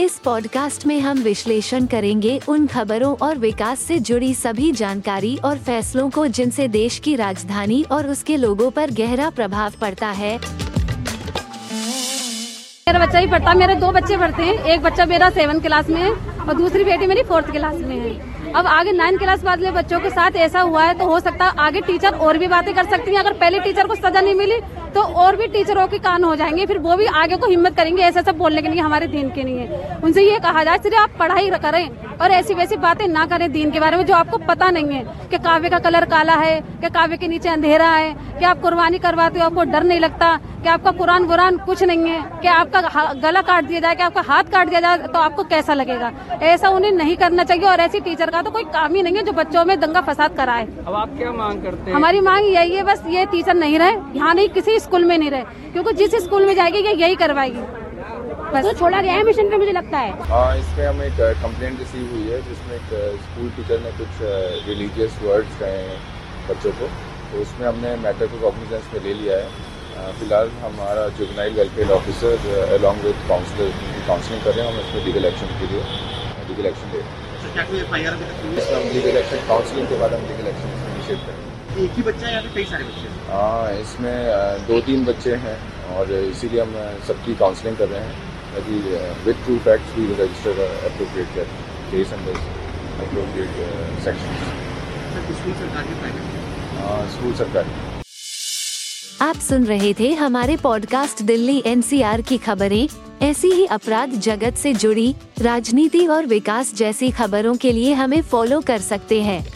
इस पॉडकास्ट में हम विश्लेषण करेंगे उन खबरों और विकास से जुड़ी सभी जानकारी और फैसलों को जिनसे देश की राजधानी और उसके लोगों पर गहरा प्रभाव पड़ता है। मेरा बच्चा ही पढ़ता, मेरे दो बच्चे पढ़ते हैं। एक बच्चा मेरा सेवन क्लास में है और दूसरी बेटी मेरी फोर्थ क्लास में है। अब आगे नाइन्थ क्लास वाले बच्चों के साथ ऐसा हुआ है तो हो सकता है आगे टीचर और भी बातें कर सकती हैं। अगर पहले टीचर को सजा नहीं मिली तो और भी टीचरों के कान हो जाएँगे फिर वो भी आगे को हिम्मत करेंगे ऐसा सब बोलने के लिए हमारे दिन के नहीं है उनसे ये कहा जाए सिर्फ़ आप पढ़ाई करें और ऐसी वैसी बातें ना करें दीन के बारे में जो आपको पता नहीं है कि काव्य का कलर काला है कि काव्य के नीचे अंधेरा है कि आप कुर्बानी करवाते हो आपको डर नहीं लगता कि आपका कुरान बुरान कुछ नहीं है कि आपका गला काट दिया जाए कि आपका हाथ काट दिया जाए तो आपको कैसा लगेगा? ऐसा उन्हें नहीं करना चाहिए और ऐसी टीचर का तो कोई काम ही नहीं है जो बच्चों में दंगा फसाद कराए। अब आप क्या मांग करते हैं? हमारी मांग यही है बस ये टीचर नहीं रहे यहाँ नहीं किसी स्कूल में नहीं रहे क्योंकि जिस स्कूल में जाएगी ये यही करवाएगी। बस। तो छोड़ा गया है मिशन पे मुझे लगता है। हाँ इसमें हमें एक कंप्लेंट रिसीव हुई है जिसमें एक स्कूल टीचर ने कुछ रिलीजियस वर्ड्स कहे हैं बच्चों को। तो उसमें हमने मैटर को कॉग्निजेंस में ले लिया है। फ़िलहाल हमारा juvenile welfare officer along with counsellor counselling कर रहे हैं हम इसमें लीगल एक्शन के लिए लीगल एक्शन ले रहे हैं। लीगल एक्शन काउंसलिंग के बाद हम लीगल एक्शन इनिशिएट करेंगे एक ही बच्चा है या फिर कई सारे बच्चे हैं? हाँ इसमें दो तीन बच्चे हैं और इसीलिए हम सबकी काउंसलिंग कर रहे हैं ताकि with true facts we register appropriate कर case under appropriate section school सरकारी प्राइवेट स्कूल सरकारी। आप सुन रहे थे हमारे पॉडकास्ट दिल्ली एनसीआर की खबरें। ऐसी ही अपराध जगत से जुड़ी राजनीति और विकास जैसी खबरों के लिए हमें फॉलो कर सकते हैं।